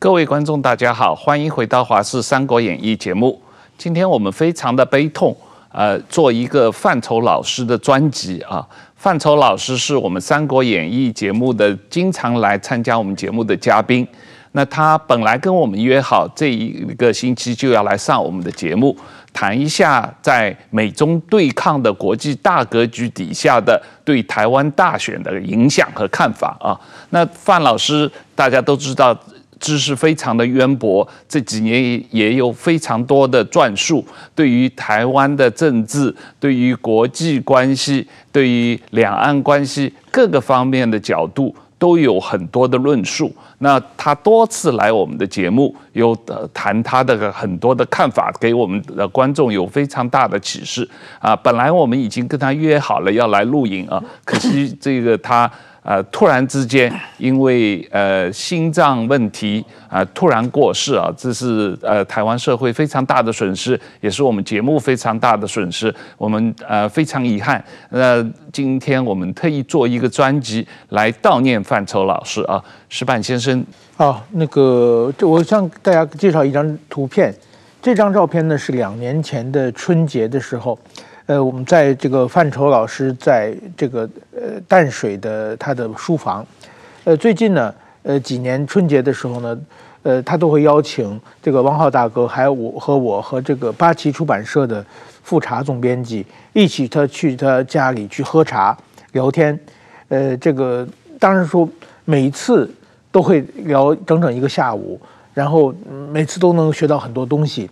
各位观众，大家好，欢迎回到《华视三国演义》节目。今天我们非常的悲痛，呃，做一个范畴老师的专辑啊。范畴老师是我们《三国演义》节目的经常来参加我们节目的嘉宾。那他本来跟我们约好这一个星期就要来上我们的节目，谈一下在美中对抗的国际大格局底下的对台湾大选的影响和看法啊。那范老师大家都知道。知识非常的渊博，这几年也有非常多的撰述，对于台湾的政治、对于国际关系、对于两岸关系各个方面的角度都有很多的论述。那他多次来我们的节目，有谈他的很多的看法，给我们的观众有非常大的启示啊。本来我们已经跟他约好了要来录影啊，可惜这个他。呃，突然之间，因为呃心脏问题啊、突然过世啊，这是呃台湾社会非常大的损失，也是我们节目非常大的损失。我们呃非常遗憾。那、今天我们特意做一个专辑来悼念范畴老师啊，石板先生。好，那个，我向大家介绍一张图片。这张照片呢是两年前的春节的时候。呃，我们在这个范畴老师在这个呃淡水的他的书房，呃，最近呢，呃，几年春节的时候呢，呃，他都会邀请这个汪浩大哥，还有我和我和这个八旗出版社的富察总编辑一起，他去他家里去喝茶聊天，呃，这个当然说每一次都会聊整整一个下午，然后每次都能学到很多东西。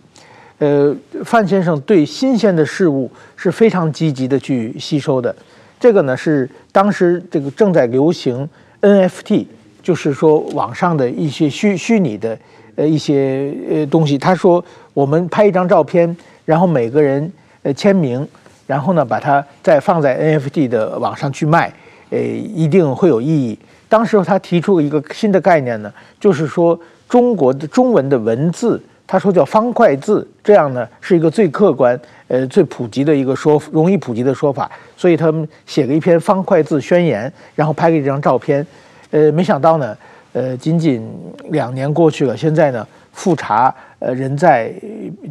呃，范先生对新鲜的事物是非常积极的去吸收的。这个呢是当时这个正在流行 NFT，就是说网上的一些虚虚拟的呃一些呃东西。他说我们拍一张照片，然后每个人呃签名，然后呢把它再放在 NFT 的网上去卖，呃一定会有意义。当时他提出了一个新的概念呢，就是说中国的中文的文字。他说叫方块字，这样呢是一个最客观、呃最普及的一个说容易普及的说法，所以他们写了一篇方块字宣言，然后拍了这张照片，呃，没想到呢，呃，仅仅两年过去了，现在呢，复查呃人在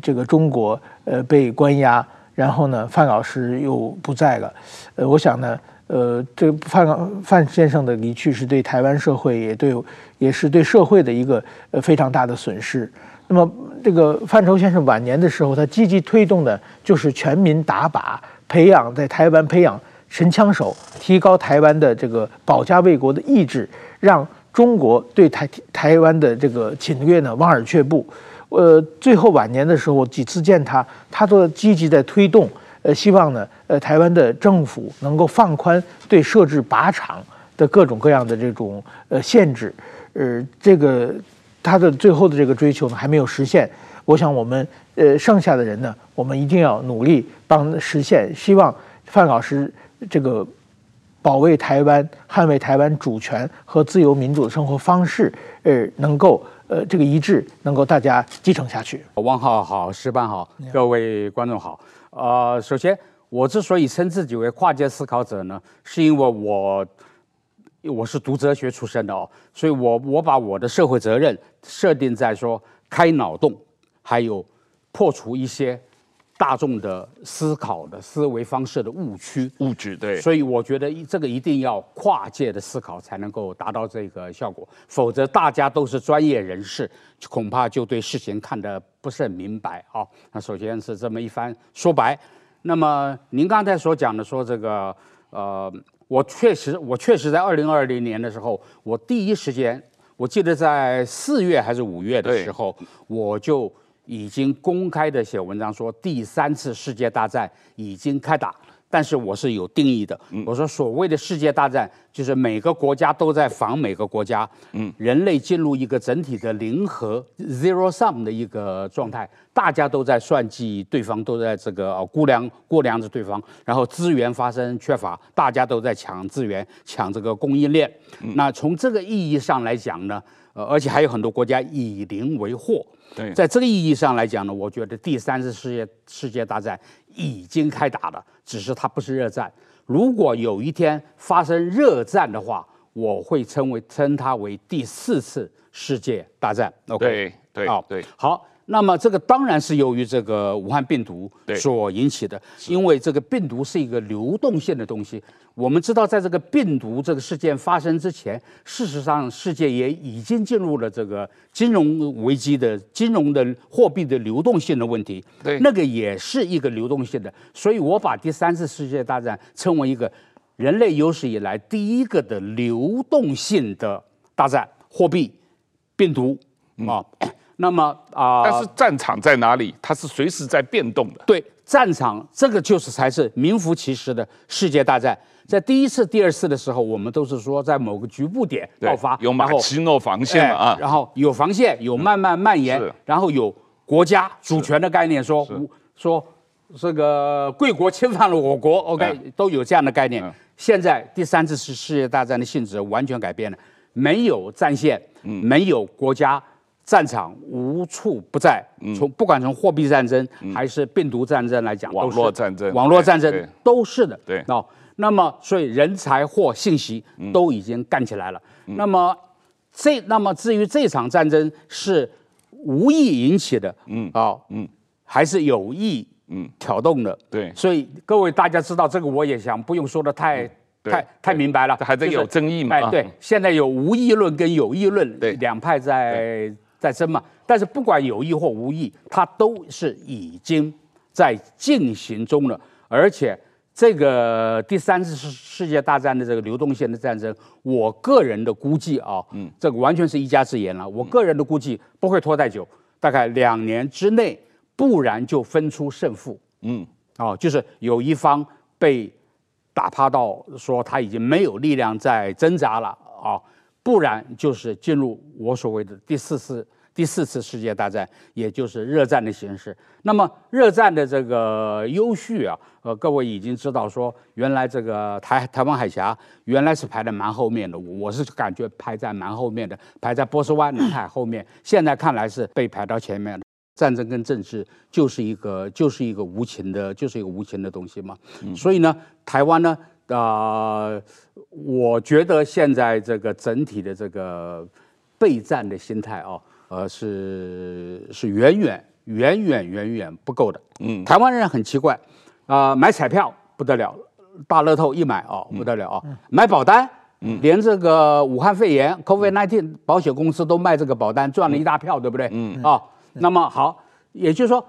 这个中国呃被关押，然后呢，范老师又不在了，呃，我想呢，呃，这范范先生的离去是对台湾社会也对也是对社会的一个呃非常大的损失。那么，这个范畴先生晚年的时候，他积极推动的就是全民打靶，培养在台湾培养神枪手，提高台湾的这个保家卫国的意志，让中国对台台湾的这个侵略呢望而却步。呃，最后晚年的时候，几次见他，他都积极在推动，呃，希望呢，呃，台湾的政府能够放宽对设置靶场的各种各样的这种呃限制，呃，这个。他的最后的这个追求呢，还没有实现。我想我们呃剩下的人呢，我们一定要努力帮实现。希望范老师这个保卫台湾、捍卫台湾主权和自由民主的生活方式，呃，能够呃这个一致，能够大家继承下去。汪浩好，石班好，各位观众好。呃，首先我之所以称自己为跨界思考者呢，是因为我。我是读哲学出身的哦，所以我我把我的社会责任设定在说开脑洞，还有破除一些大众的思考的思维方式的误区误区。对，所以我觉得这个一定要跨界的思考才能够达到这个效果，否则大家都是专业人士，恐怕就对事情看得不是很明白啊。那首先是这么一番说白，那么您刚才所讲的说这个呃。我确实，我确实在二零二零年的时候，我第一时间，我记得在四月还是五月的时候，我就已经公开的写文章说，第三次世界大战已经开打。但是我是有定义的，我说所谓的世界大战，就是每个国家都在防每个国家，嗯，人类进入一个整体的零和 zero sum 的一个状态，大家都在算计对方，都在这个估量估量着对方，然后资源发生缺乏，大家都在抢资源，抢这个供应链。那从这个意义上来讲呢，呃，而且还有很多国家以邻为壑。对，在这个意义上来讲呢，我觉得第三次世界世界大战已经开打了，只是它不是热战。如果有一天发生热战的话，我会称为称它为第四次世界大战。OK，对，好，对，好。那么这个当然是由于这个武汉病毒所引起的，因为这个病毒是一个流动性的东西。我们知道，在这个病毒这个事件发生之前，事实上世界也已经进入了这个金融危机的金融的货币的流动性的问题。对，那个也是一个流动性的。所以我把第三次世界大战称为一个人类有史以来第一个的流动性的大战，货币、病毒啊。嗯那么啊，呃、但是战场在哪里？它是随时在变动的。对，战场这个就是才是名副其实的世界大战。在第一次、第二次的时候，我们都是说在某个局部点爆发，有马奇诺防线啊、哎，然后有防线，有慢慢蔓延，嗯、然后有国家主权的概念，说说这个贵国侵犯了我国，OK，、嗯、都有这样的概念。嗯、现在第三次是世界大战的性质完全改变了，没有战线，嗯、没有国家。战场无处不在，从不管从货币战争还是病毒战争来讲，网络战争，网络战争都是的。对，哦，那么所以人才或信息都已经干起来了。那么这，那么至于这场战争是无意引起的，嗯，啊，嗯，还是有意，嗯，挑动的，对。所以各位大家知道这个，我也想不用说的太太太明白了，还在有争议嘛。对，现在有无议论跟有议论两派在。在争嘛，但是不管有意或无意，它都是已经在进行中了。而且这个第三次世世界大战的这个流动性的战争，我个人的估计啊，嗯，这个完全是一家之言了。我个人的估计不会拖太久，大概两年之内，不然就分出胜负。嗯，哦，就是有一方被打趴到说他已经没有力量再挣扎了啊。不然就是进入我所谓的第四次第四次世界大战，也就是热战的形式。那么热战的这个优序啊，呃，各位已经知道说，原来这个台台湾海峡原来是排在蛮后面的，我是感觉排在蛮后面的，排在波斯湾南海后面。现在看来是被排到前面的。战争跟政治就是一个就是一个无情的，就是一个无情的东西嘛。所以呢，台湾呢。啊、呃，我觉得现在这个整体的这个备战的心态啊，呃，是是远远远远远远不够的。嗯，台湾人很奇怪，啊、呃，买彩票不得了，大乐透一买哦不得了啊，嗯、买保单，嗯，连这个武汉肺炎 COVID-19 保险公司都卖这个保单，赚了一大票，嗯、对不对？嗯啊，那么好，也就是说，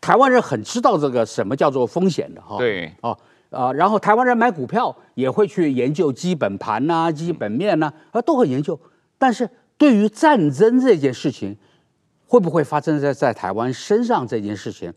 台湾人很知道这个什么叫做风险的哈。对，哦。啊，然后台湾人买股票也会去研究基本盘呐、啊、基本面呐、啊，啊，都很研究。但是对于战争这件事情，会不会发生在在台湾身上这件事情，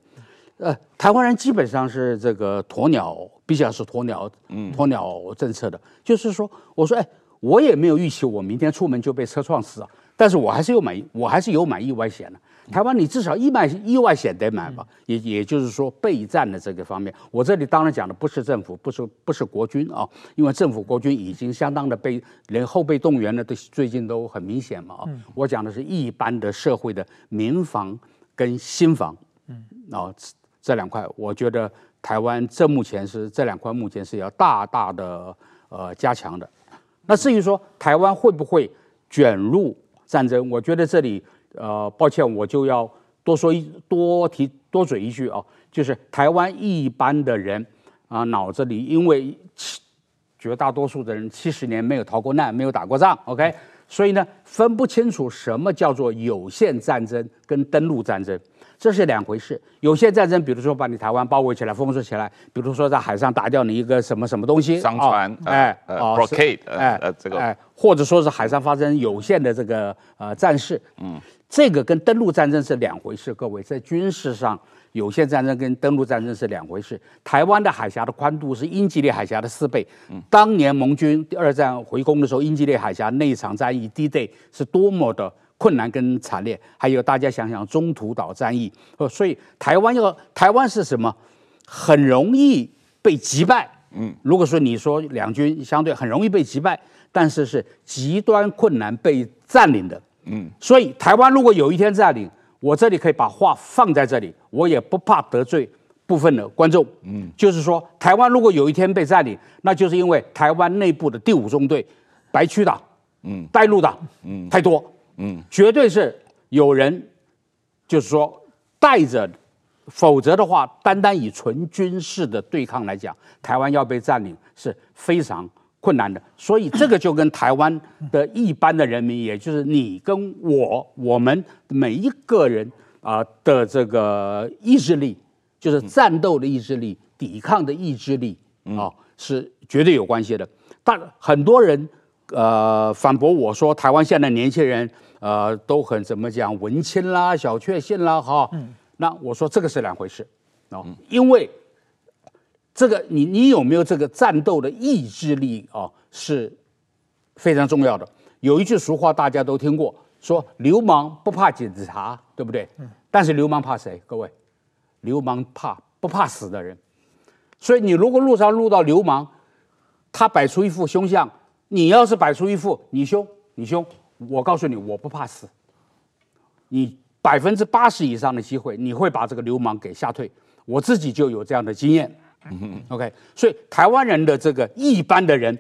呃，台湾人基本上是这个鸵鸟，比较是鸵鸟，嗯，鸵鸟政策的。就是说，我说，哎，我也没有预期我明天出门就被车撞死啊，但是我还是有买，我还是有买意外险的。台湾，你至少意外意外险得买吧？也也就是说，备战的这个方面，我这里当然讲的不是政府，不是不是国军啊，因为政府国军已经相当的被，连后备动员的都最近都很明显嘛啊。我讲的是一般的社会的民防跟新防，嗯，啊这两块，我觉得台湾这目前是这两块目前是要大大的呃加强的。那至于说台湾会不会卷入战争，我觉得这里。呃，抱歉，我就要多说一多提多嘴一句啊，就是台湾一般的人啊，脑子里因为绝大多数的人七十年没有逃过难，没有打过仗，OK，所以呢，分不清楚什么叫做有限战争跟登陆战争。这是两回事。有些战争，比如说把你台湾包围起来、封锁起来，比如说在海上打掉你一个什么什么东西，商船，哎，哎，呃，这个，哎，或者说是海上发生有限的这个呃战事，嗯，这个跟登陆战争是两回事。各位，在军事上，有限战争跟登陆战争是两回事。台湾的海峡的宽度是英吉利海峡的四倍。嗯，当年盟军第二战回攻的时候，英吉利海峡那一场战役 D-Day 是多么的。困难跟惨烈，还有大家想想中途岛战役，所以台湾要台湾是什么？很容易被击败。嗯，如果说你说两军相对很容易被击败，但是是极端困难被占领的。嗯，所以台湾如果有一天占领，我这里可以把话放在这里，我也不怕得罪部分的观众，嗯，就是说，台湾如果有一天被占领，那就是因为台湾内部的第五中队、白区党、嗯，带路党，嗯，太多，嗯，绝对是有人，就是说带着，否则的话，单单以纯军事的对抗来讲，台湾要被占领是非常困难的。所以这个就跟台湾的一般的人民，也就是你跟我，我们每一个人啊的这个意志力。就是战斗的意志力、抵抗的意志力啊，是绝对有关系的。但很多人呃反驳我说，台湾现在年轻人呃都很怎么讲文青啦、小确幸啦哈。那我说这个是两回事啊，因为这个你你有没有这个战斗的意志力啊，是非常重要的。有一句俗话大家都听过，说流氓不怕警察，对不对？但是流氓怕谁？各位？流氓怕不怕死的人，所以你如果路上路到流氓，他摆出一副凶相，你要是摆出一副你凶你凶，我告诉你我不怕死，你百分之八十以上的机会你会把这个流氓给吓退，我自己就有这样的经验。OK，所以台湾人的这个一般的人，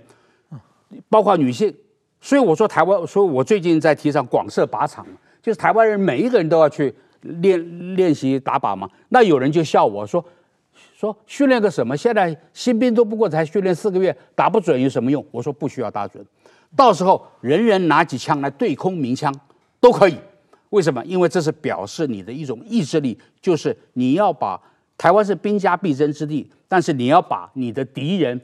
包括女性，所以我说台湾，所以我最近在提倡广设靶场，就是台湾人每一个人都要去。练练习打靶嘛，那有人就笑我说，说训练个什么？现在新兵都不过才训练四个月，打不准有什么用？我说不需要打准，到时候人人拿起枪来对空鸣枪都可以。为什么？因为这是表示你的一种意志力，就是你要把台湾是兵家必争之地，但是你要把你的敌人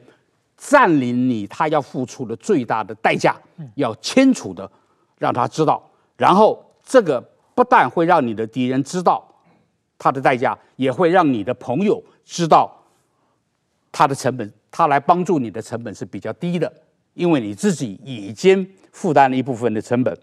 占领你，他要付出的最大的代价，要清楚的让他知道，然后这个。不但会让你的敌人知道他的代价，也会让你的朋友知道他的成本，他来帮助你的成本是比较低的，因为你自己已经负担了一部分的成本。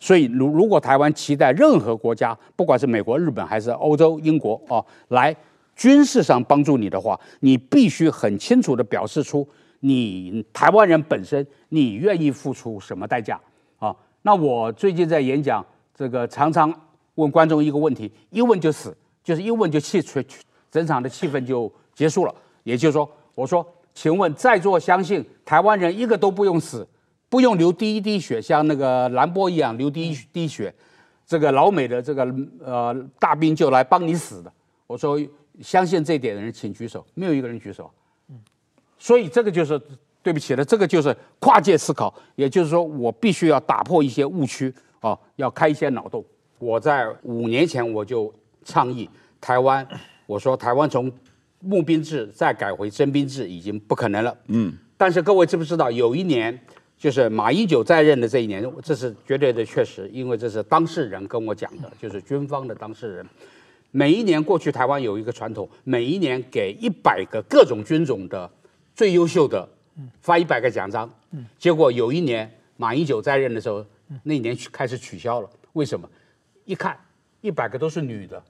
所以，如如果台湾期待任何国家，不管是美国、日本还是欧洲、英国啊，来军事上帮助你的话，你必须很清楚地表示出你台湾人本身你愿意付出什么代价啊。那我最近在演讲。这个常常问观众一个问题，一问就死，就是一问就气全，整场的气氛就结束了。也就是说，我说，请问在座相信台湾人一个都不用死，不用流第一滴血，像那个兰波一样流第一滴血，这个老美的这个呃大兵就来帮你死的。我说相信这一点的人请举手，没有一个人举手。所以这个就是对不起了，这个就是跨界思考，也就是说我必须要打破一些误区。啊，要开一些脑洞。我在五年前我就倡议台湾，我说台湾从募兵制再改回征兵制已经不可能了。嗯。但是各位知不知道，有一年就是马英九在任的这一年，这是绝对的确实，因为这是当事人跟我讲的，就是军方的当事人。每一年过去，台湾有一个传统，每一年给一百个各种军种的最优秀的发一百个奖章。嗯。结果有一年马英九在任的时候。那一年开始取消了，为什么？一看一百个都是女的，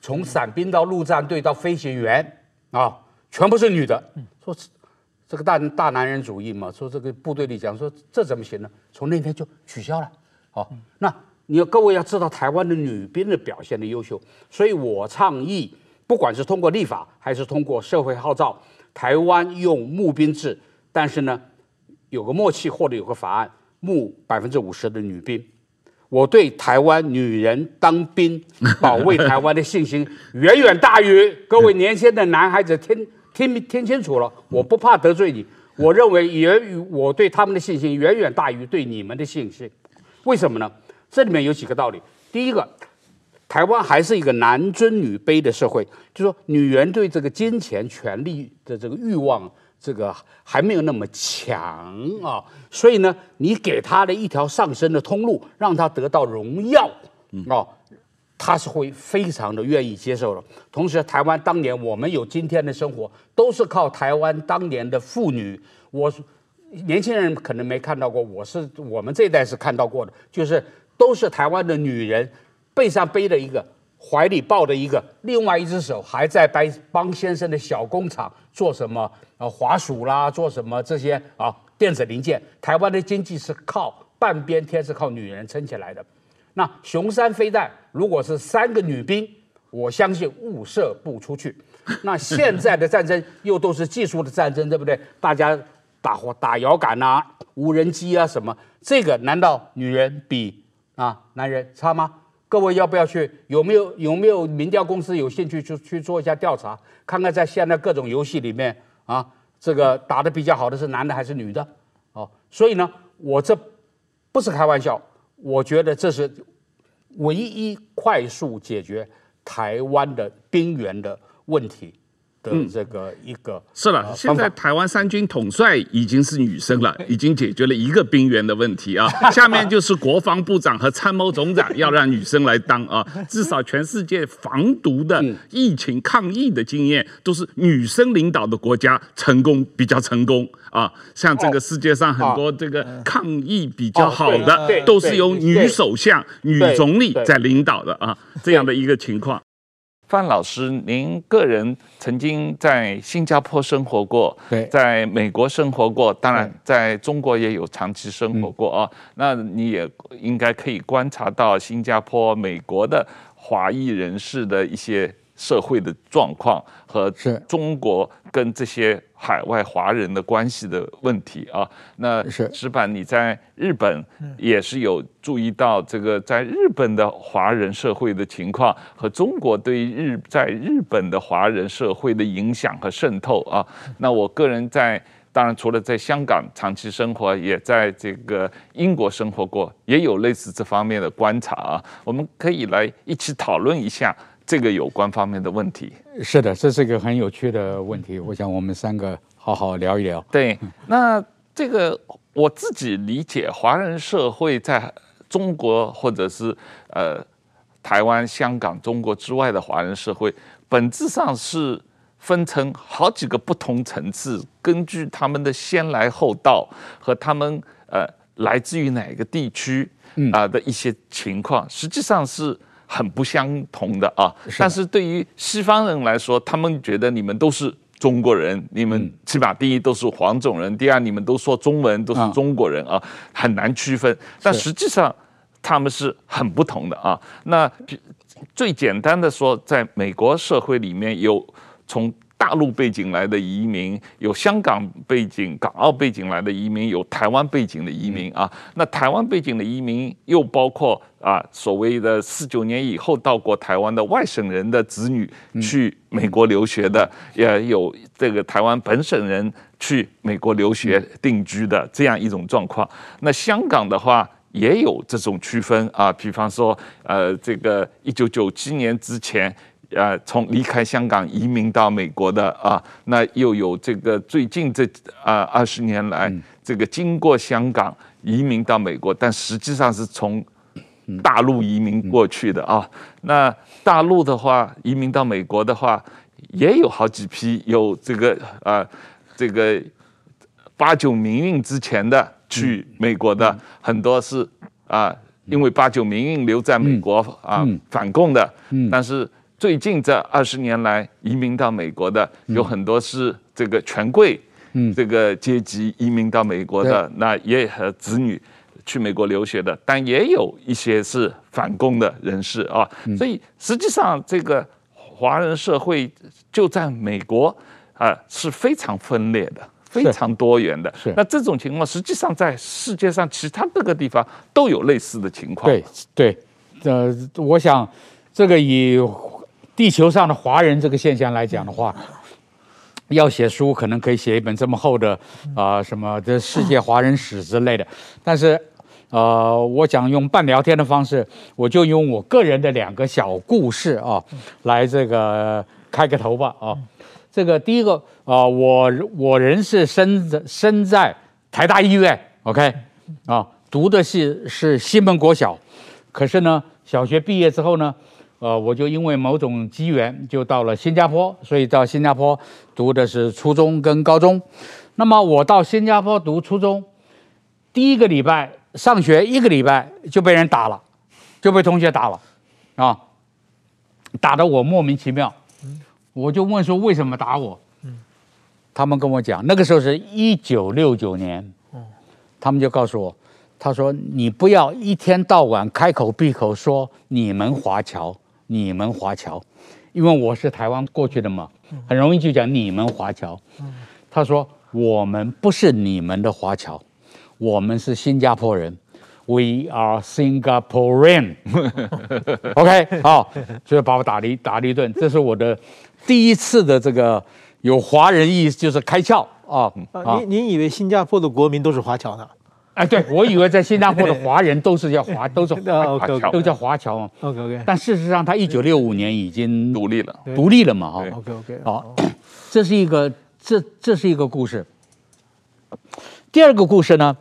从伞兵到陆战队到飞行员啊，全部是女的。说这个大大男人主义嘛，说这个部队里讲说这怎么行呢？从那天就取消了。好，那你要各位要知道台湾的女兵的表现的优秀，所以我倡议，不管是通过立法还是通过社会号召，台湾用募兵制，但是呢有个默契或者有个法案。募百分之五十的女兵，我对台湾女人当兵 保卫台湾的信心远远大于各位年轻的男孩子听听听清楚了，我不怕得罪你，我认为远与我对他们的信心远远大于对你们的信心，为什么呢？这里面有几个道理。第一个，台湾还是一个男尊女卑的社会，就是说女人对这个金钱权力的这个欲望。这个还没有那么强啊，所以呢，你给他的一条上升的通路，让他得到荣耀啊，他是会非常的愿意接受的。同时，台湾当年我们有今天的生活，都是靠台湾当年的妇女。我年轻人可能没看到过，我是我们这一代是看到过的，就是都是台湾的女人背上背着一个。怀里抱着一个，另外一只手还在帮帮先生的小工厂做什么？呃，滑鼠啦，做什么这些啊？电子零件。台湾的经济是靠半边天是靠女人撑起来的。那雄山飞弹如果是三个女兵，我相信误射不出去。那现在的战争又都是技术的战争，对不对？大家打火打遥感啊，无人机啊什么，这个难道女人比啊男人差吗？各位要不要去？有没有有没有民调公司有兴趣去去做一下调查，看看在现在各种游戏里面啊，这个打得比较好的是男的还是女的？哦，所以呢，我这不是开玩笑，我觉得这是唯一快速解决台湾的兵源的问题。嗯，这个一个是了，现在台湾三军统帅已经是女生了，已经解决了一个兵员的问题啊。下面就是国防部长和参谋总长要让女生来当啊。至少全世界防毒的疫情抗疫的经验都是女生领导的国家成功比较成功啊。像这个世界上很多这个抗疫比较好的，都是由女首相、女总理在领导的啊，这样的一个情况。范老师，您个人曾经在新加坡生活过，对，在美国生活过，当然在中国也有长期生活过啊。那你也应该可以观察到新加坡、美国的华裔人士的一些。社会的状况和中国跟这些海外华人的关系的问题啊，那是矢板你在日本也是有注意到这个在日本的华人社会的情况和中国对日在日本的华人社会的影响和渗透啊。那我个人在当然除了在香港长期生活，也在这个英国生活过，也有类似这方面的观察啊。我们可以来一起讨论一下。这个有关方面的问题，是的，这是一个很有趣的问题。我想我们三个好好聊一聊。对，那这个我自己理解，华人社会在中国或者是呃台湾、香港、中国之外的华人社会，本质上是分成好几个不同层次，根据他们的先来后到和他们呃来自于哪个地区啊的一些情况，实际上是。很不相同的啊，但是对于西方人来说，他们觉得你们都是中国人，你们起码第一都是黄种人，第二你们都说中文，都是中国人啊，很难区分。但实际上他们是很不同的啊。那最简单的说，在美国社会里面有从。大陆背景来的移民，有香港背景、港澳背景来的移民，有台湾背景的移民啊。那台湾背景的移民又包括啊，所谓的四九年以后到过台湾的外省人的子女去美国留学的，也有这个台湾本省人去美国留学定居的这样一种状况。那香港的话也有这种区分啊，比方说呃，这个一九九七年之前。呃，从离开香港移民到美国的啊，那又有这个最近这啊二十年来，这个经过香港移民到美国，但实际上是从大陆移民过去的啊。那大陆的话，移民到美国的话，也有好几批，有这个啊，这个八九民运之前的去美国的，很多是啊，因为八九民运留在美国啊反共的，但是。最近这二十年来移民到美国的有很多是这个权贵，嗯，这个阶级移民到美国的，那也和子女去美国留学的，但也有一些是反共的人士啊。所以实际上这个华人社会就在美国啊是非常分裂的，非常多元的。是。那这种情况实际上在世界上其他各个地方都有类似的情况。对对，呃，我想这个以。地球上的华人这个现象来讲的话，要写书可能可以写一本这么厚的啊、呃、什么的世界华人史之类的，但是呃，我想用半聊天的方式，我就用我个人的两个小故事啊，来这个开个头吧啊。这个第一个啊、呃，我我人是生在生在台大医院，OK？啊，读的是是西门国小，可是呢，小学毕业之后呢。呃，我就因为某种机缘，就到了新加坡，所以到新加坡读的是初中跟高中。那么我到新加坡读初中，第一个礼拜上学一个礼拜就被人打了，就被同学打了，啊，打得我莫名其妙。我就问说为什么打我？他们跟我讲，那个时候是一九六九年，他们就告诉我。他说：“你不要一天到晚开口闭口说你们华侨，你们华侨，因为我是台湾过去的嘛。很容易就讲你们华侨。他说我们不是你们的华侨，我们是新加坡人。We are Singaporean。OK，好，所以把我打了一打了一顿。这是我的第一次的这个有华人意思，就是开窍啊。您您以为新加坡的国民都是华侨呢？哎，对，我以为在新加坡的华人都是叫华，都是华侨，都叫华侨嘛。OK OK。但事实上，他一九六五年已经独立了，独立了嘛？哈。OK OK。好，这是一个，这这是一个故事。第二个故事呢，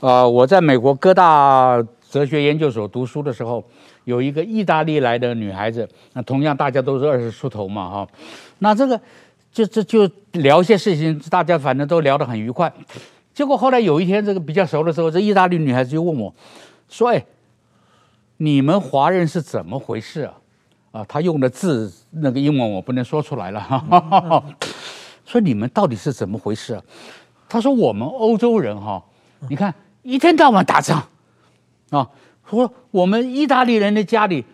呃，我在美国各大哲学研究所读书的时候，有一个意大利来的女孩子，那同样大家都是二十出头嘛，哈。那这个就这就聊一些事情，大家反正都聊得很愉快。结果后来有一天，这个比较熟的时候，这意大利女孩子就问我，说：“哎，你们华人是怎么回事啊？”啊，她用的字那个英文我不能说出来了，说你们到底是怎么回事啊？她说：“我们欧洲人哈，你看一天到晚打仗，啊，说我们意大利人的家里。”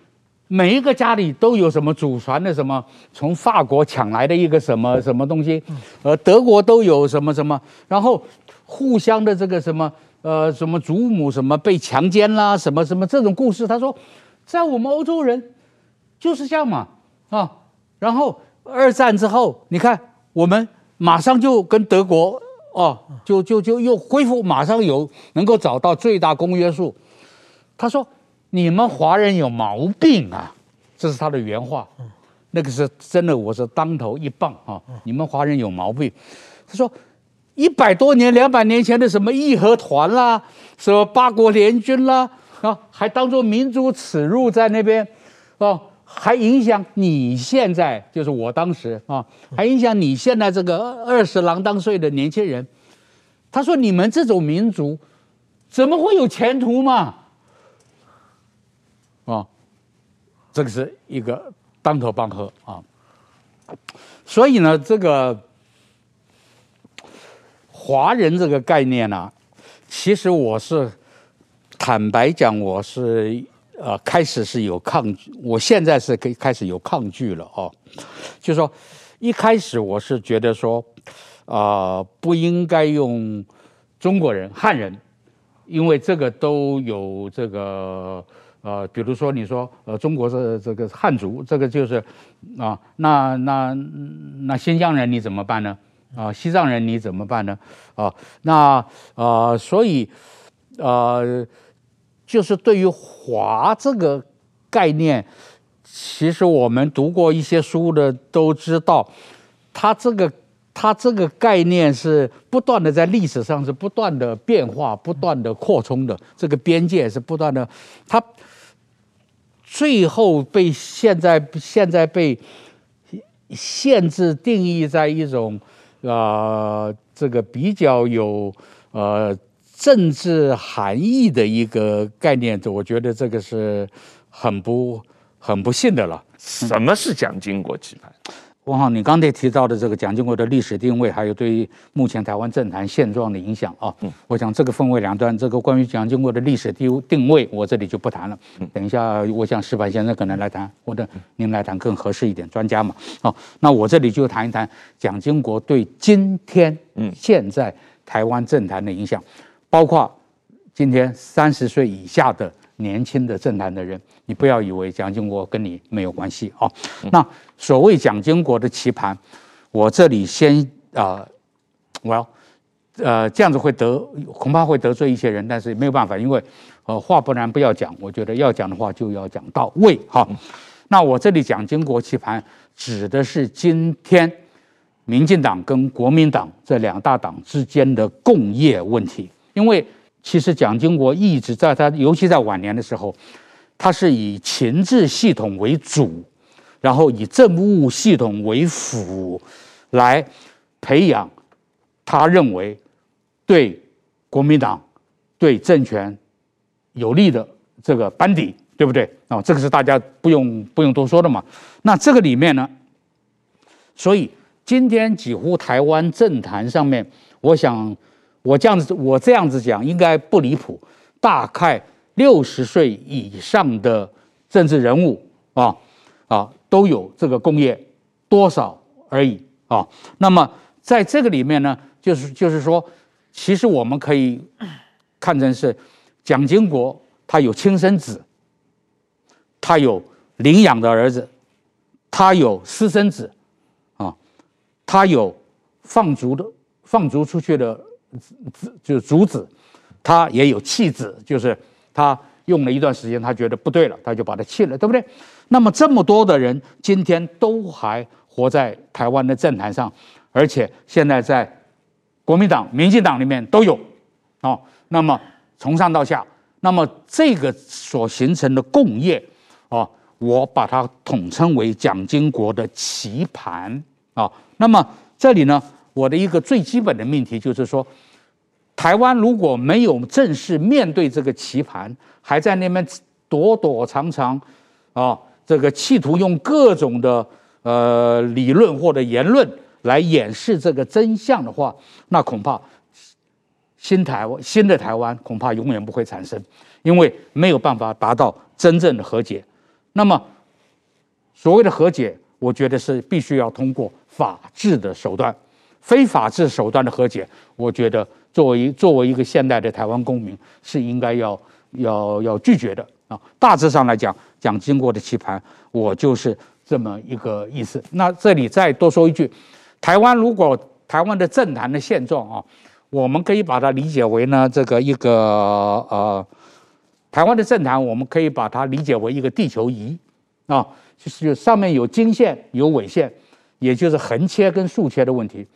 每一个家里都有什么祖传的什么从法国抢来的一个什么什么东西，呃，德国都有什么什么，然后互相的这个什么呃什么祖母什么被强奸啦，什么什么这种故事，他说，在我们欧洲人就是这样嘛啊，然后二战之后，你看我们马上就跟德国哦，就就就又恢复，马上有能够找到最大公约数，他说。你们华人有毛病啊！这是他的原话，那个是真的，我是当头一棒啊！你们华人有毛病。他说，一百多年、两百年前的什么义和团啦，什么八国联军啦，啊，还当做民族耻辱在那边，啊，还影响你现在，就是我当时啊，还影响你现在这个二十郎当岁的年轻人。他说，你们这种民族怎么会有前途嘛？啊、这个是一个当头棒喝啊！所以呢，这个华人这个概念呢、其实我是坦白讲，我是呃开始是有抗拒，我现在是可以开始有抗拒了哦。就说，一开始我是觉得说，啊、不应该用中国人、汉人，因为这个都有这个。呃，比如说你说，呃，中国是这个汉族，这个就是，啊，那那那新疆人你怎么办呢？啊，西藏人你怎么办呢？啊，那呃，所以，呃，就是对于“华”这个概念，其实我们读过一些书的都知道，它这个它这个概念是不断的在历史上是不断的变化、不断的扩充的，这个边界是不断的，它。最后被现在现在被限制定义在一种啊、这个比较有呃政治含义的一个概念，我觉得这个是很不很不幸的了。什么是蒋经国棋盘？汪浩，你刚才提到的这个蒋经国的历史定位，还有对于目前台湾政坛现状的影响啊，嗯，我想这个分为两段。这个关于蒋经国的历史定定位，我这里就不谈了。等一下，我想石板先生可能来谈，或者您来谈更合适一点，专家嘛。哦，那我这里就谈一谈蒋经国对今天嗯现在台湾政坛的影响，包括今天三十岁以下的年轻的政坛的人。你不要以为蒋经国跟你没有关系啊！那所谓蒋经国的棋盘，我这里先啊、呃，我要呃这样子会得恐怕会得罪一些人，但是没有办法，因为呃话不然不要讲，我觉得要讲的话就要讲到位哈。那我这里蒋经国棋盘指的是今天民进党跟国民党这两大党之间的共业问题，因为其实蒋经国一直在他，尤其在晚年的时候。他是以情治系统为主，然后以政务系统为辅，来培养他认为对国民党、对政权有利的这个班底，对不对？啊，这个是大家不用不用多说的嘛。那这个里面呢，所以今天几乎台湾政坛上面，我想我这样子我这样子讲应该不离谱，大概。六十岁以上的政治人物啊啊，都有这个工业，多少而已啊。那么在这个里面呢，就是就是说，其实我们可以看成是蒋经国他有亲生子，他有领养的儿子，他有私生子，啊，他有放逐的放逐出去的子就是族子，他也有弃子，就是他用了一段时间，他觉得不对了，他就把他弃了，对不对？那么这么多的人今天都还活在台湾的政坛上，而且现在在国民党、民进党里面都有，哦，那么从上到下，那么这个所形成的共业，哦，我把它统称为蒋经国的棋盘啊。那么这里呢，我的一个最基本的命题就是说，台湾如果没有正式面对这个棋盘，还在那边躲躲藏藏，啊。这个企图用各种的呃理论或者言论来掩饰这个真相的话，那恐怕新台湾新的台湾恐怕永远不会产生，因为没有办法达到真正的和解。那么所谓的和解，我觉得是必须要通过法治的手段，非法治手段的和解，我觉得作为作为一个现代的台湾公民是应该要要要拒绝的啊。大致上来讲。蒋经国的棋盘，我就是这么一个意思。那这里再多说一句，台湾如果台湾的政坛的现状啊，我们可以把它理解为呢，这个一个呃，台湾的政坛，我们可以把它理解为一个地球仪啊，就是上面有经线有纬线，也就是横切跟竖切的问题。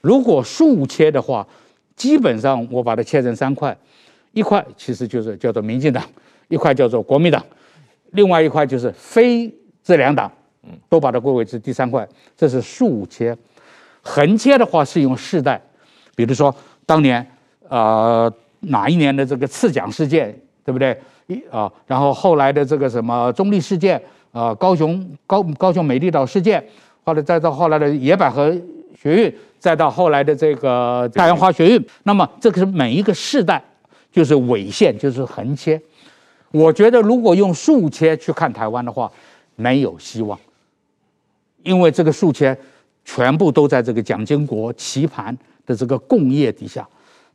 如果竖切的话，基本上我把它切成三块，一块其实就是叫做民进党，一块叫做国民党。另外一块就是非这两党，嗯都把它归为是第三块，这是竖切。横切的话是用世代，比如说当年呃哪一年的这个刺蒋事件，对不对？一啊，然后后来的这个什么中立事件啊，高雄高高雄美丽岛事件，后来再到后来的野百合学运，再到后来的这个大杨花学运，那么这个是每一个世代就是纬线，就是横切。我觉得，如果用竖切去看台湾的话，没有希望，因为这个竖切全部都在这个蒋经国棋盘的这个共业底下。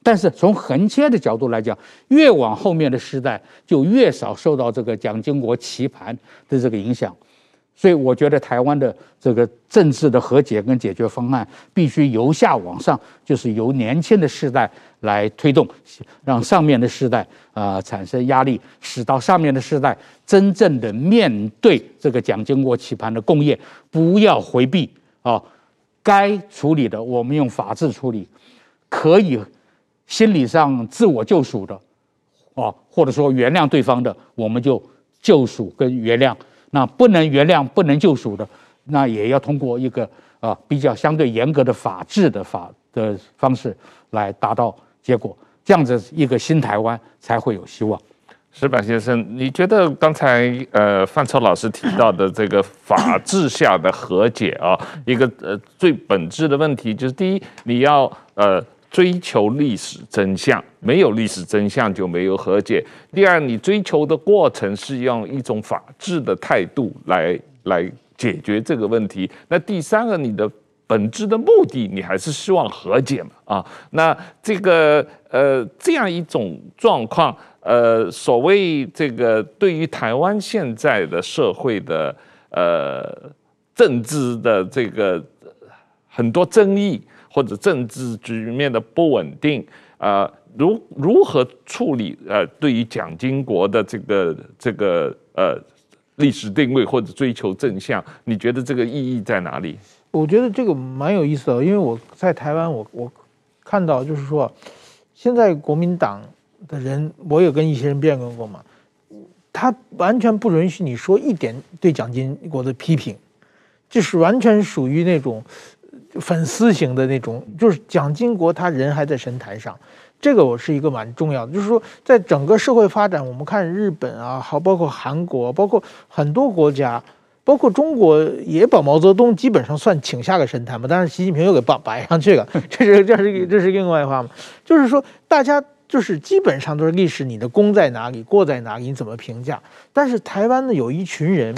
但是从横切的角度来讲，越往后面的时代就越少受到这个蒋经国棋盘的这个影响。所以我觉得台湾的这个政治的和解跟解决方案，必须由下往上，就是由年轻的世代来推动，让上面的世代啊、产生压力，使到上面的世代真正的面对这个蒋经国棋盘的共业，不要回避啊，该处理的我们用法治处理，可以心理上自我救赎的，啊，或者说原谅对方的，我们就救赎跟原谅。那不能原谅、不能救赎的，那也要通过一个啊比较相对严格的法治的法的方式来达到结果，这样子一个新台湾才会有希望。石板先生，你觉得刚才呃范超老师提到的这个法治下的和解啊，一个呃最本质的问题就是第一，你要呃。追求历史真相，没有历史真相就没有和解。第二，你追求的过程是用一种法治的态度来来解决这个问题。那第三个，你的本质的目的，你还是希望和解嘛？啊，那这个呃这样一种状况，呃，所谓这个对于台湾现在的社会的呃政治的这个很多争议。或者政治局面的不稳定，啊，如如何处理？呃，对于蒋经国的这个这个呃历史定位或者追求正向，你觉得这个意义在哪里？我觉得这个蛮有意思的，因为我在台湾，我我看到就是说，现在国民党的人，我有跟一些人辩论过嘛，他完全不允许你说一点对蒋经国的批评，就是完全属于那种。粉丝型的那种，就是蒋经国他人还在神坛上，这个我是一个蛮重要的。就是说，在整个社会发展，我们看日本啊，好，包括韩国，包括很多国家，包括中国也把毛泽东基本上算请下个神坛嘛。但是习近平又给摆摆上去了，这是这是这是另外一话嘛。就是说，大家就是基本上都是历史，你的功在哪里，过在哪里，你怎么评价？但是台湾呢，有一群人。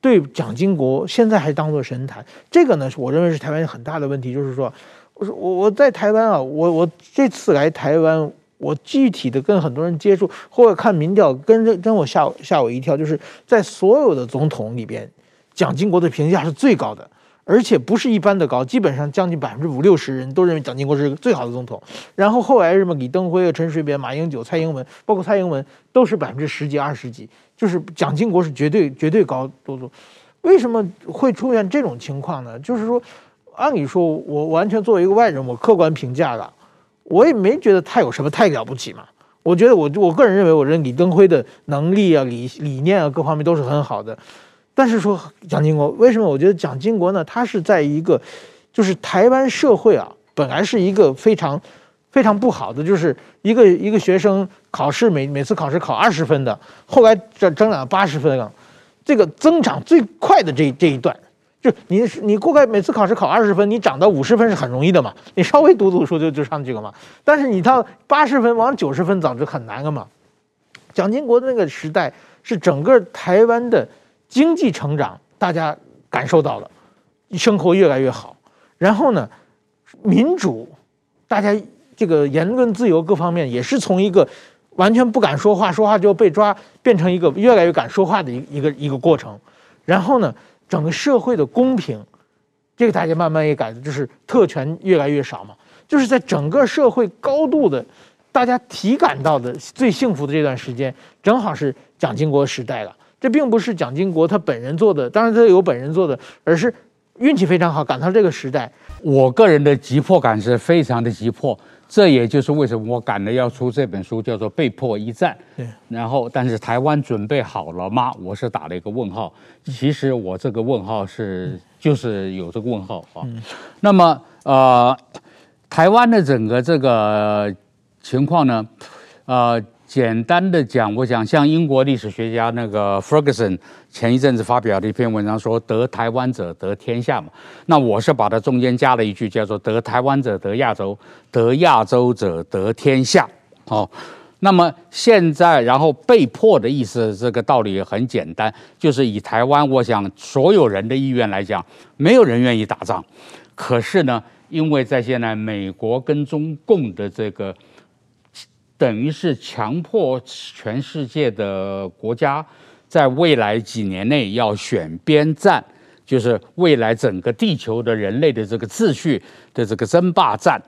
对蒋经国现在还当作神坛，这个呢，我认为是台湾很大的问题。就是说，我说我我在台湾啊，我我这次来台湾，我具体的跟很多人接触，或者看民调，跟着跟我吓吓我一跳，就是在所有的总统里边，蒋经国的评价是最高的。而且不是一般的高，基本上将近百分之五六十人都认为蒋经国是最好的总统。然后后来什么李登辉、陈水扁、马英九、蔡英文，包括蔡英文都是百分之十几、二十几，就是蒋经国是绝对绝对高多数。为什么会出现这种情况呢？就是说，按理说我完全作为一个外人，我客观评价的，我也没觉得他有什么太了不起嘛。我觉得我我个人认为，我认为李登辉的能力啊、理理念啊各方面都是很好的。但是说蒋经国，为什么我觉得蒋经国呢？他是在一个，就是台湾社会啊，本来是一个非常非常不好的，就是一个一个学生考试每每次考试考二十分的，后来这增长八十分了，这个增长最快的这这一段，就你你过来每次考试考二十分，你涨到五十分是很容易的嘛，你稍微读读书就就上去了嘛。但是你到八十分往九十分走就很难了嘛。蒋经国的那个时代是整个台湾的。经济成长，大家感受到了，生活越来越好。然后呢，民主，大家这个言论自由各方面也是从一个完全不敢说话，说话就被抓，变成一个越来越敢说话的一一个一个过程。然后呢，整个社会的公平，这个大家慢慢也改的，就是特权越来越少嘛。就是在整个社会高度的，大家体感到的最幸福的这段时间，正好是蒋经国时代了。这并不是蒋经国他本人做的，当然他有本人做的，而是运气非常好，赶到这个时代。我个人的急迫感是非常的急迫，这也就是为什么我赶着要出这本书，叫做《被迫一战》。对。然后，但是台湾准备好了吗？我是打了一个问号。其实我这个问号是就是有这个问号啊。嗯。那么呃，台湾的整个这个情况呢，呃。简单的讲，我想像英国历史学家那个 Ferguson 前一阵子发表的一篇文章说，得台湾者得天下嘛。那我是把它中间加了一句，叫做得台湾者得亚洲，得亚洲者得天下。哦，那么现在然后被迫的意思，这个道理很简单，就是以台湾，我想所有人的意愿来讲，没有人愿意打仗。可是呢，因为在现在美国跟中共的这个。等于是强迫全世界的国家，在未来几年内要选边站，就是未来整个地球的人类的这个秩序的这个争霸战。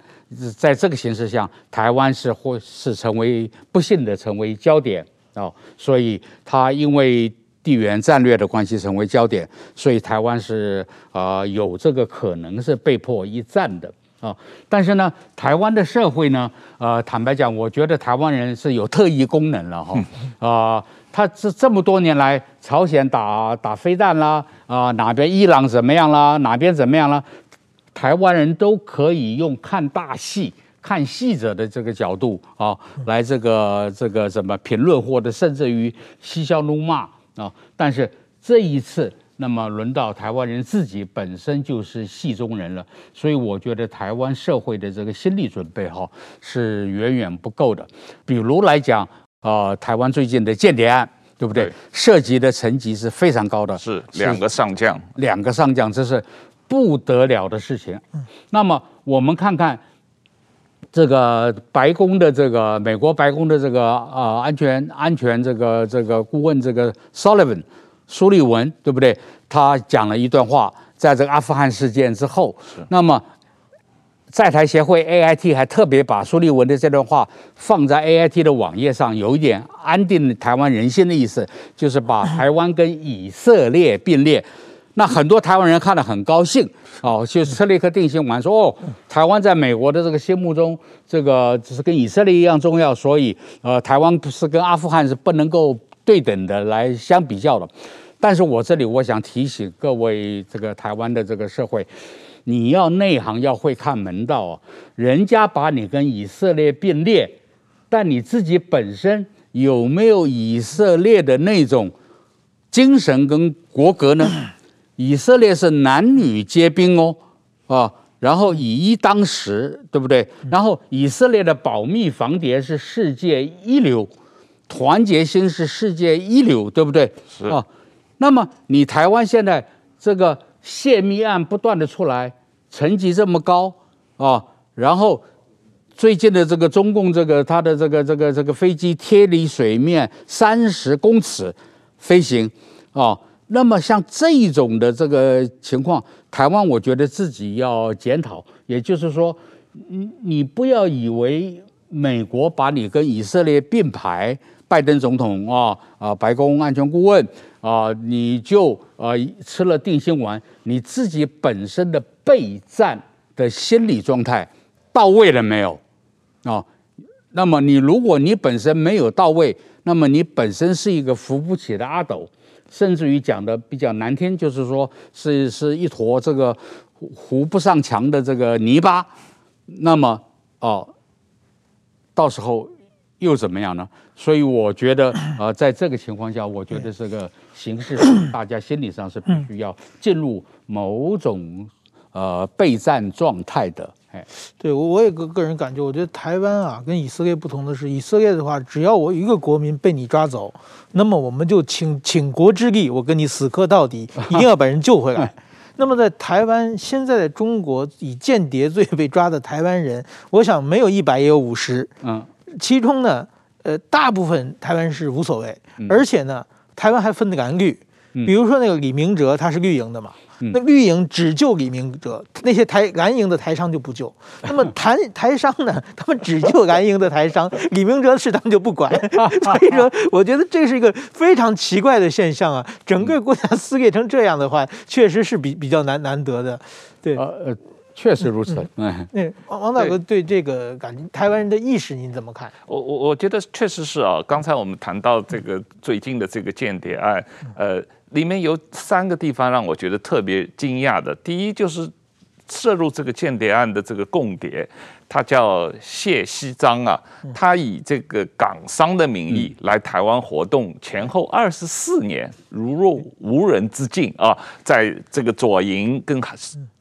在这个形势下，台湾是会是成为不幸的成为焦点啊，所以它因为地缘战略的关系成为焦点，所以台湾是啊有这个可能是被迫一战的。啊，但是呢，台湾的社会呢，呃，坦白讲，我觉得台湾人是有特异功能了哈。啊、呃，他这这么多年来，朝鲜打打飞弹啦，啊、呃，哪边伊朗怎么样啦，哪边怎么样啦，台湾人都可以用看大戏、看戏者的这个角度啊，来这个这个怎么评论，或者甚至于嬉笑怒骂啊。但是这一次。那么轮到台湾人自己本身就是戏中人了，所以我觉得台湾社会的这个心理准备哈是远远不够的。比如来讲，啊，台湾最近的间谍案，对不对？对，涉及的层级是非常高的，是两个上将，两个上将，这是不得了的事情。那么我们看看这个白宫的这个美国白宫的这个啊安全安全这个这个顾问这个 Sullivan。苏利文对不对？他讲了一段话，在这个阿富汗事件之后，那么在台协会 AIT 还特别把苏利文的这段话放在 AIT 的网页上，有一点安定台湾人心的意思，就是把台湾跟以色列并列。那很多台湾人看了很高兴哦，就是特立刻定心丸说哦，台湾在美国的这个心目中，这个只是跟以色列一样重要，所以呃，台湾不是跟阿富汗是不能够对等的来相比较的。但是我这里我想提醒各位，这个台湾的这个社会，你要内行，要会看门道啊。人家把你跟以色列并列，但你自己本身有没有以色列的那种精神跟国格呢？以色列是男女皆兵哦，啊，然后以一当十，对不对？然后以色列的保密防谍是世界一流，团结心是世界一流，对不对？是啊。那么你台湾现在这个泄密案不断的出来，层级这么高啊，然后最近的这个中共这个它的这个这个这个飞机贴离水面三十公尺飞行啊，那么像这一种的这个情况，台湾我觉得自己要检讨，也就是说，你你不要以为美国把你跟以色列并排。拜登总统啊啊，白宫安全顾问啊，你就啊吃了定心丸，你自己本身的备战的心理状态到位了没有啊？那么你如果你本身没有到位，那么你本身是一个扶不起的阿斗，甚至于讲的比较难听，就是说是是一坨这个糊不上墙的这个泥巴，那么哦，到时候。又怎么样呢？所以我觉得，呃，在这个情况下，我觉得这个形势上，大家心理上是必须要进入某种呃备战状态的。哎，对我我也个个人感觉，我觉得台湾啊，跟以色列不同的是，以色列的话，只要我一个国民被你抓走，那么我们就倾倾 国之力，我跟你死磕到底，一定要把人救回来。那么在台湾，现在的中国以间谍罪被抓的台湾人，我想没有一百也有五十。嗯。其中呢，呃，大部分台湾是无所谓，而且呢，台湾还分的蓝绿，比如说那个李明哲，他是绿营的嘛，那绿营只救李明哲，那些台蓝营的台商就不救。那么台台商呢，他们只救蓝营的台商，李明哲的事他们就不管。所以说，我觉得这是一个非常奇怪的现象啊！整个国家撕裂成这样的话，确实是比比较难难得的，对。呃确实如此。嗯，那王王大哥对这个感觉，台湾人的意识您怎么看？我我我觉得确实是啊。刚才我们谈到这个最近的这个间谍案，呃，里面有三个地方让我觉得特别惊讶的。第一就是涉入这个间谍案的这个共谍，他叫谢锡章啊，他以这个港商的名义来台湾活动，前后二十四年如入无人之境啊，在这个左营跟。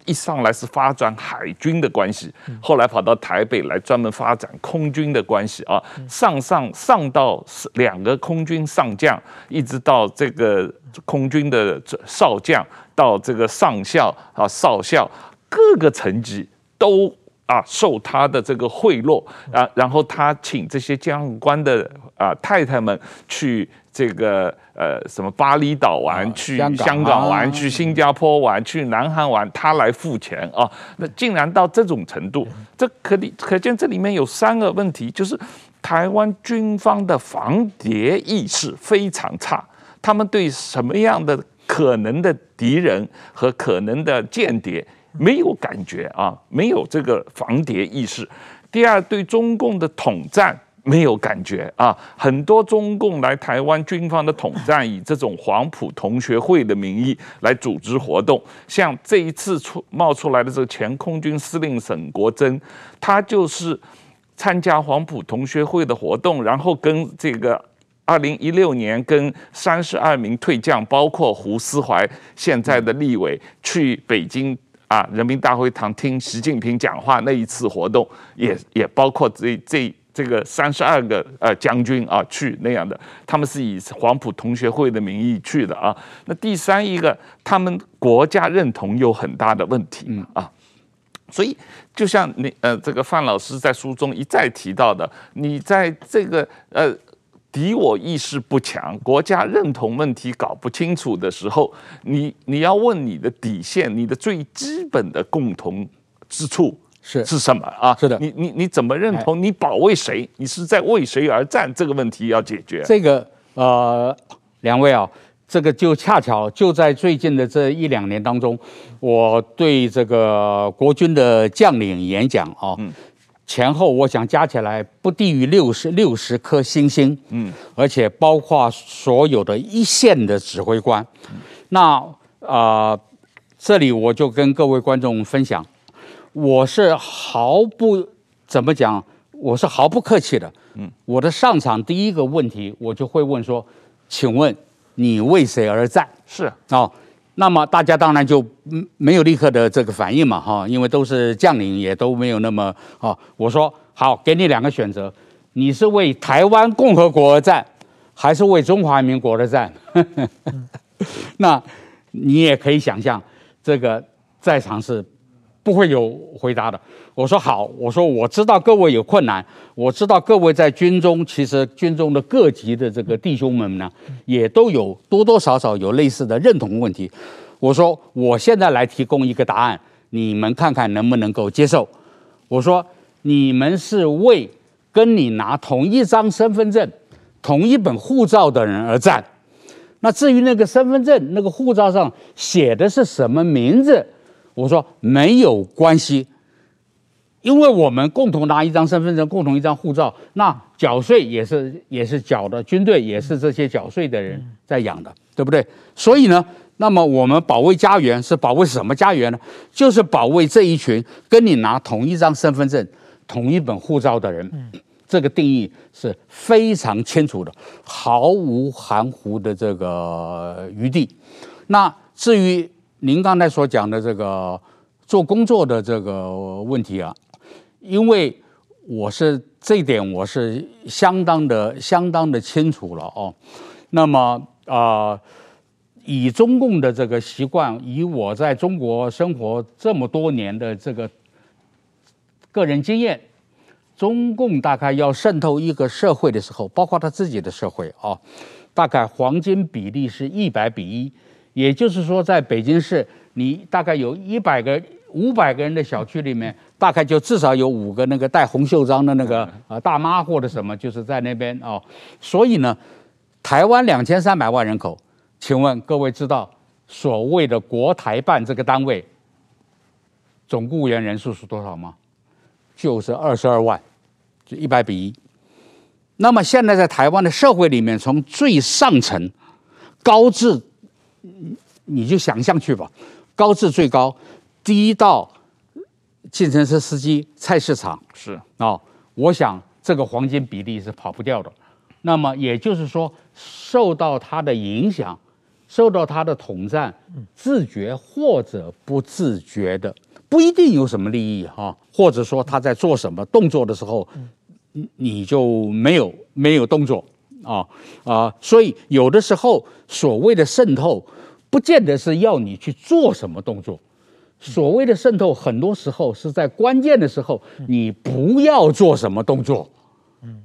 一上来是发展海军的关系，后来跑到台北来专门发展空军的关系啊，上上上到两个空军上将，一直到这个空军的少将，到这个上校啊少校，各个层级都啊受他的这个贿赂啊，然后他请这些将官的啊太太们去。这个呃，什么巴厘岛玩，啊、去香港玩，啊、去新加坡玩，去南韩玩，他来付钱啊！那竟然到这种程度，这可可可见这里面有三个问题，就是台湾军方的防谍意识非常差，他们对什么样的可能的敌人和可能的间谍没有感觉啊，没有这个防谍意识。第二，对中共的统战。没有感觉啊！很多中共来台湾军方的统战，以这种黄埔同学会的名义来组织活动。像这一次出冒出来的这个前空军司令沈国珍，他就是参加黄埔同学会的活动，然后跟这个二零一六年跟三十二名退将，包括胡思怀现在的立委，去北京啊人民大会堂听习近平讲话那一次活动，也也包括这这。这个三十二个呃将军啊去那样的，他们是以黄埔同学会的名义去的啊。那第三一个，他们国家认同有很大的问题啊。所以就像你呃这个范老师在书中一再提到的，你在这个呃敌我意识不强、国家认同问题搞不清楚的时候，你你要问你的底线，你的最基本的共同之处。是是什么啊？是的，你你你怎么认同？你保卫谁？你是在为谁而战？这个问题要解决。这个呃，两位啊，这个就恰巧就在最近的这一两年当中，我对这个国军的将领演讲啊，嗯、前后我想加起来不低于六十六十颗星星，嗯，而且包括所有的一线的指挥官。嗯、那啊、呃，这里我就跟各位观众分享。我是毫不怎么讲，我是毫不客气的。嗯，我的上场第一个问题，我就会问说：“请问你为谁而战？”是啊、哦，那么大家当然就没有立刻的这个反应嘛，哈，因为都是将领，也都没有那么啊。我说好，给你两个选择，你是为台湾共和国而战，还是为中华民国而战？那你也可以想象，这个在场是不会有回答的。我说好，我说我知道各位有困难，我知道各位在军中，其实军中的各级的这个弟兄们呢，也都有多多少少有类似的认同问题。我说我现在来提供一个答案，你们看看能不能够接受。我说你们是为跟你拿同一张身份证、同一本护照的人而战。那至于那个身份证、那个护照上写的是什么名字，我说没有关系，因为我们共同拿一张身份证，共同一张护照，那缴税也是也是缴的，军队也是这些缴税的人在养的，对不对？所以呢，那么我们保卫家园是保卫什么家园呢？就是保卫这一群跟你拿同一张身份证、同一本护照的人。这个定义是非常清楚的，毫无含糊的这个余地。那至于您刚才所讲的这个做工作的这个问题啊，因为我是这点我是相当的相当的清楚了哦。那么啊、以中共的这个习惯，以我在中国生活这么多年的这个个人经验。中共大概要渗透一个社会的时候，包括他自己的社会啊，大概黄金比例是一百比一，也就是说，在北京市，你大概有一百个、五百个人的小区里面，大概就至少有五个那个戴红袖章的那个啊大妈或者什么，就是在那边哦。所以呢，台湾两千三百万人口，请问各位知道所谓的国台办这个单位总雇员人数是多少吗？就是二十二万。就一百比一，那么现在在台湾的社会里面，从最上层高至，你就想象去吧，高至最高，低到计程车司机、菜市场是啊、哦，我想这个黄金比例是跑不掉的。那么也就是说，受到它的影响，受到它的统战，自觉或者不自觉的，不一定有什么利益哈，或者说他在做什么动作的时候。你就没有没有动作啊啊，所以有的时候所谓的渗透，不见得是要你去做什么动作。所谓的渗透，很多时候是在关键的时候，你不要做什么动作。嗯，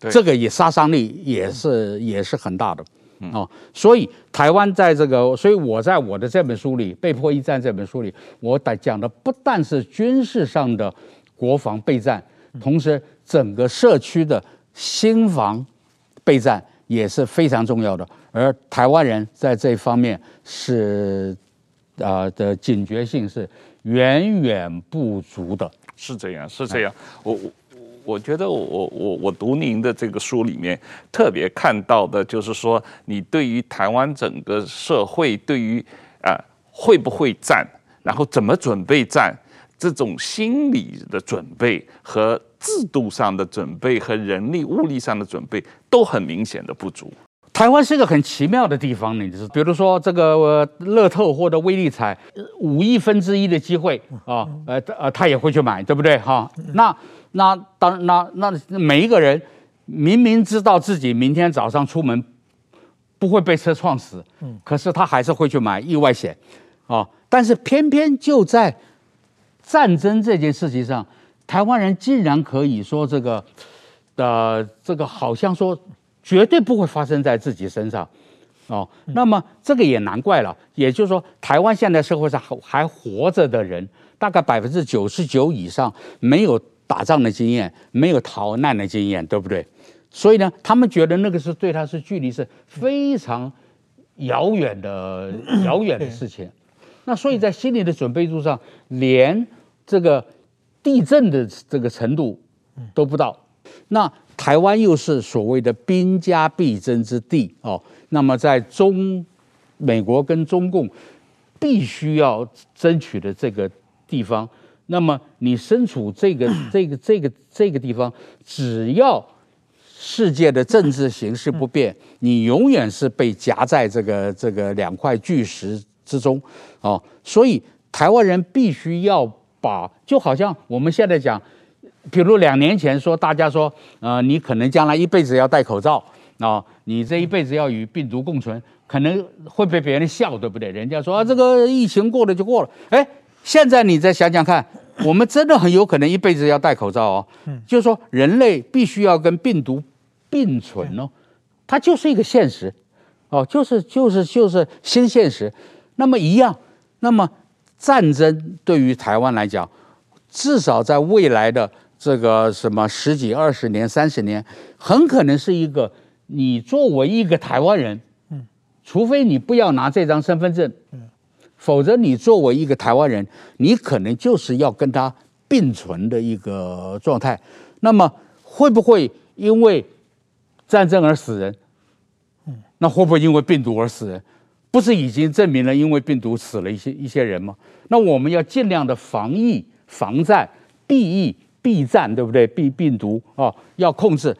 对，这个也杀伤力也是也是很大的啊。所以台湾在这个，所以我在我的这本书里《被迫一战》这本书里，我讲的不但是军事上的国防备战，同时。整个社区的新防备战也是非常重要的，而台湾人在这方面是啊、呃、的警觉性是远远不足的。是这样，是这样。我我我觉得我我我读您的这个书里面特别看到的就是说，你对于台湾整个社会对于啊、呃、会不会战，然后怎么准备战，这种心理的准备和。制度上的准备和人力物力上的准备都很明显的不足。台湾是一个很奇妙的地方，呢就是比如说这个乐透或者威力彩，五亿分之一的机会啊，呃呃，他也会去买，对不对？哈，那那当那那每一个人明明知道自己明天早上出门不会被车撞死，可是他还是会去买意外险啊。但是偏偏就在战争这件事情上。台湾人竟然可以说这个，呃，这个好像说绝对不会发生在自己身上，哦，那么这个也难怪了。也就是说，台湾现在社会上还还活着的人，大概百分之九十九以上没有打仗的经验，没有逃难的经验，对不对？所以呢，他们觉得那个是对他是距离是非常遥远的 遥远的事情。那所以在心理的准备度上，连这个。地震的这个程度都不到，那台湾又是所谓的兵家必争之地哦。那么在中美国跟中共必须要争取的这个地方，那么你身处这个 这个这个这个地方，只要世界的政治形势不变，你永远是被夹在这个这个两块巨石之中哦。所以台湾人必须要。把就好像我们现在讲，比如两年前说，大家说，呃，你可能将来一辈子要戴口罩啊，你这一辈子要与病毒共存。可能会被别人笑，对不对？人家说啊，这个疫情过了就过了。哎，现在你再想想看，我们真的很有可能一辈子要戴口罩哦。嗯，就是说人类必须要跟病毒并存哦，它就是一个现实，哦，就是就是就是新现实。那么一样，那么战争对于台湾来讲，至少在未来的这个什么十几、二十年、三十年，很可能是一个你作为一个台湾人。嗯除非你不要拿这张身份证，嗯否则你作为一个台湾人，你可能就是要跟他并存的一个状态。那么会不会因为战争而死人？嗯那会不会因为病毒而死人？不是已经证明了因为病毒死了一些一些人吗？那我们要尽量的防疫、防战、避疫、避战，对不对？避病毒啊，要控制。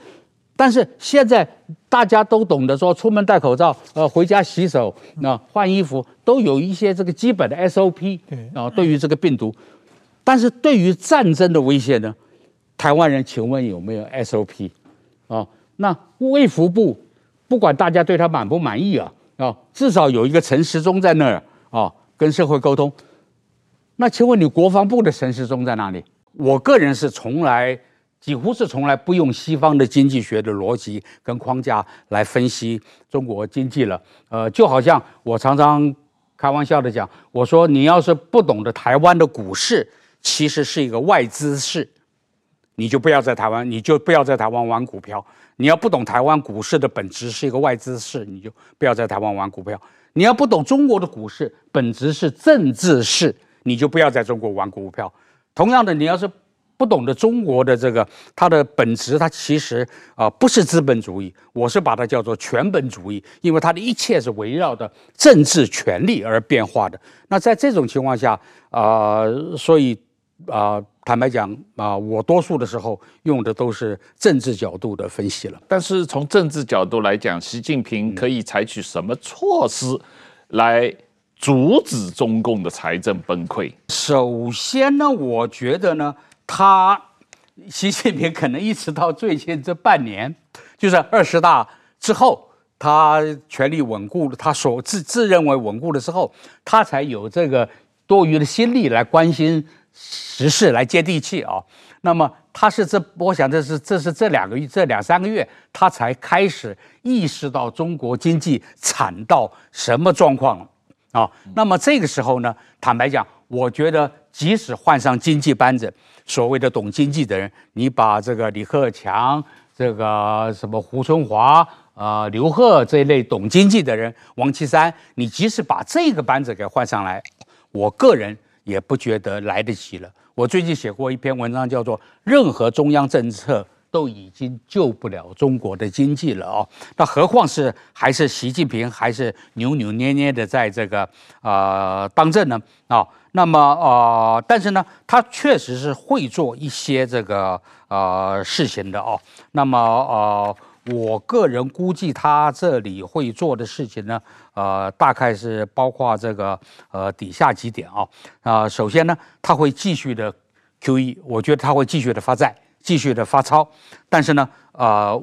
但是现在大家都懂得说，出门戴口罩，呃，回家洗手，那换衣服都有一些这个基本的 SOP 啊。对于这个病毒，但是对于战争的威胁呢，台湾人请问有没有 SOP 啊？那卫福部不管大家对他满不满意啊啊，至少有一个陈时中在那儿啊，跟社会沟通。那请问你国防部的陈时中在哪里？我个人是从来。几乎是从来不用西方的经济学的逻辑跟框架来分析中国经济了。呃，就好像我常常开玩笑的讲，我说你要是不懂得台湾的股市其实是一个外资市，你就不要在台湾，你就不要在台湾玩股票。你要不懂台湾股市的本质是一个外资市，你就不要在台湾玩股票。你要不懂中国的股市本质是政治市，你就不要在中国玩股票。同样的，你要是。不懂得中国的这个它的本质，它其实啊、不是资本主义，我是把它叫做权本主义，因为它的一切是围绕着政治权力而变化的。那在这种情况下啊、所以啊、坦白讲啊、呃，我多数的时候用的都是政治角度的分析了。但是从政治角度来讲，习近平可以采取什么措施来阻止中共的财政崩溃？首先呢，我觉得呢。他，习近平可能一直到最近这半年，就是二十大之后，他权力稳固了，他所自自认为稳固了之后，他才有这个多余的心力来关心时事，来接地气啊。那么他是这，我想这是这是这两个月这两三个月，他才开始意识到中国经济惨到什么状况啊。那么这个时候呢，坦白讲，我觉得即使换上经济班子。所谓的懂经济的人，你把这个李克强、这个什么胡春华、啊、呃、刘鹤这一类懂经济的人，王岐山，你即使把这个班子给换上来，我个人也不觉得来得及了。我最近写过一篇文章，叫做《任何中央政策都已经救不了中国的经济了》哦，那何况是还是习近平还是扭扭捏捏的在这个、呃、当政呢？啊、哦？那么呃，但是呢，他确实是会做一些这个呃事情的哦。那么呃，我个人估计他这里会做的事情呢，呃，大概是包括这个呃底下几点啊、啊、首先呢，他会继续的 QE，我觉得他会继续的发债，继续的发钞。但是呢，呃，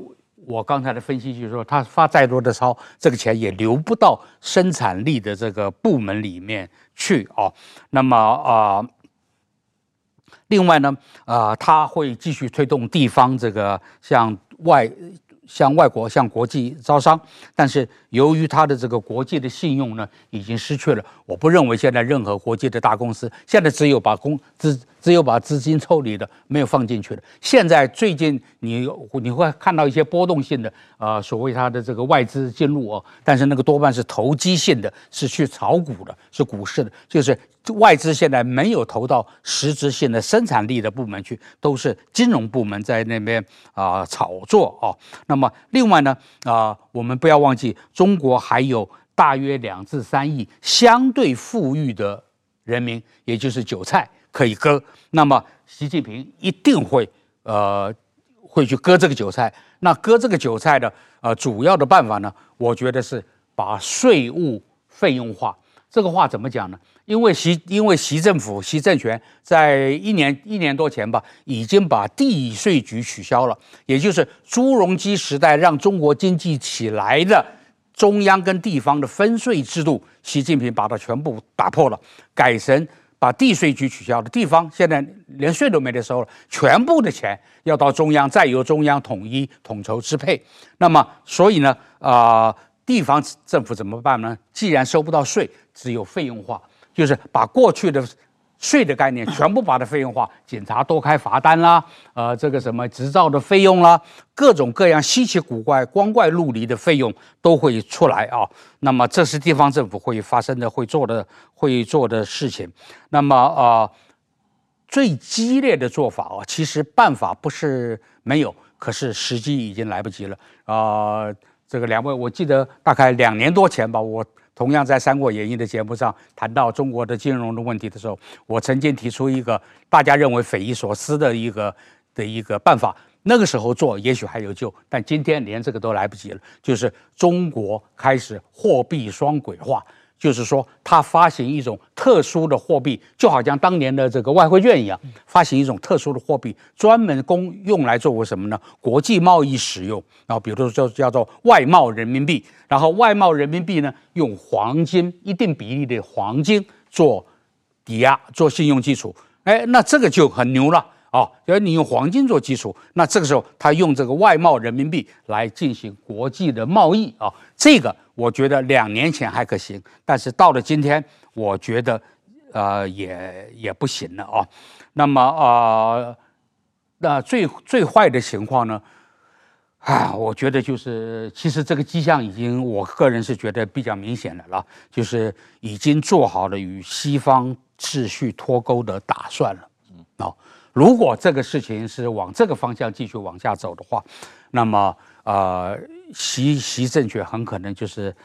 我刚才的分析就是说，他发再多的钞，这个钱也流不到生产力的这个部门里面。去哦，那么啊、呃，另外呢，呃，他会继续推动地方这个向外、向外国、向国际招商，但是由于他的这个国际的信用呢，已经失去了。我不认为现在任何国际的大公司现在只有把公资。只有把资金抽离的，没有放进去的。现在最近你你会看到一些波动性的，呃，所谓它的这个外资进入哦，但是那个多半是投机性的，是去炒股的，是股市的，就是外资现在没有投到实质性的生产力的部门去，都是金融部门在那边啊、炒作哦。那么么另外呢，啊、我们不要忘记，中国还有大约两至三亿相对富裕的人民，也就是韭菜。可以割，那么习近平一定会呃会去割这个韭菜。那割这个韭菜的呃主要的办法呢，我觉得是把税务费用化。这个话怎么讲呢？因为习因为习政府习政权在一年一年多前吧，已经把地税局取消了，也就是朱镕基时代让中国经济起来的中央跟地方的分税制度，习近平把它全部打破了，改成把地税局取消了，地方现在连税都没得收了，全部的钱要到中央，再由中央统一统筹支配。那么，所以呢，啊、地方政府怎么办呢？既然收不到税，只有费用化，就是把过去的。税的概念全部把它费用化，警察多开罚单啦，呃，这个什么执照的费用啦，各种各样稀奇古怪、光怪陆离的费用都会出来啊。那么这是地方政府会发生的、会做的、会做的事情。那么、呃，最激烈的做法啊，其实办法不是没有，可是时机已经来不及了啊、呃。这个两位，我记得大概两年多前吧，我。同样在《三国演义》的节目上谈到中国的金融的问题的时候，我曾经提出一个大家认为匪夷所思的一个的一个办法。那个时候做也许还有救，但今天连这个都来不及了。就是中国开始货币双轨化。就是说，它发行一种特殊的货币，就好像当年的这个外汇券一样，发行一种特殊的货币，专门供用来作为什么呢？国际贸易使用。然后，比如说就叫做外贸人民币。然后，外贸人民币呢，用黄金一定比例的黄金做抵押，做信用基础。哎，那这个就很牛了。哦，要你用黄金做基础，那这个时候他用这个外贸人民币来进行国际的贸易啊，这个我觉得两年前还可行，但是到了今天，我觉得呃也也不行了啊。那么啊、呃，那最最坏的情况呢？啊，我觉得就是其实这个迹象已经，我个人是觉得比较明显的了，就是已经做好了与西方秩序脱钩的打算了，嗯，哦。如果这个事情是往这个方向继续往下走的话，那么呃，习习政权很可能就是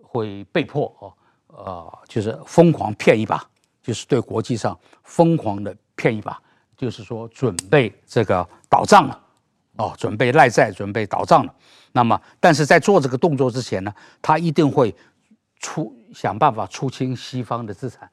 会被迫哦，呃，就是疯狂骗一把，就是对国际上疯狂的骗一把，就是说准备这个倒账了，哦，准备赖债，准备倒账了。那么，但是在做这个动作之前呢，他一定会出想办法出清西方的资产。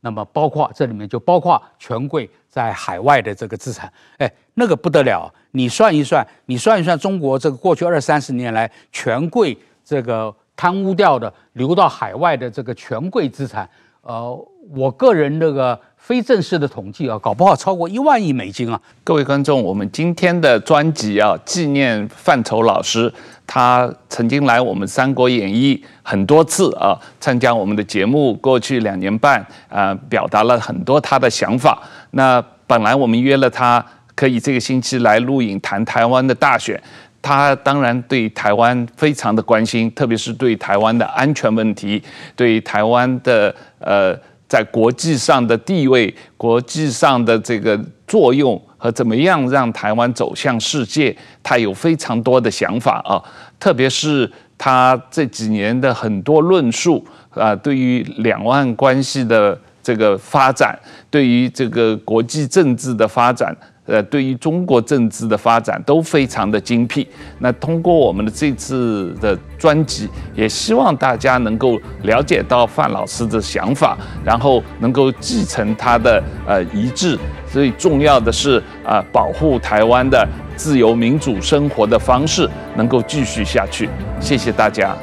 那么包括这里面就包括权贵在海外的这个资产，哎，那个不得了，你算一算，你算一算中国这个过去二三十年来权贵这个贪污掉的流到海外的这个权贵资产，呃，我个人这个。非正式的统计啊，搞不好超过一万亿美金啊！各位观众，我们今天的专辑啊，纪念范畴老师，他曾经来我们《三国演义》很多次啊，参加我们的节目。过去两年半啊，表达了很多他的想法。那本来我们约了他，可以这个星期来录影谈台湾的大选。他当然对台湾非常的关心，特别是对台湾的安全问题，对台湾的呃。在国际上的地位、国际上的这个作用和怎么样让台湾走向世界，他有非常多的想法啊。特别是他这几年的很多论述啊，对于两岸关系的这个发展，对于这个国际政治的发展。呃，对于中国政治的发展都非常的精辟。那通过我们的这次的专辑，也希望大家能够了解到范老师的想法，然后能够继承他的呃遗志。最重要的是啊、保护台湾的自由民主生活的方式能够继续下去。谢谢大家。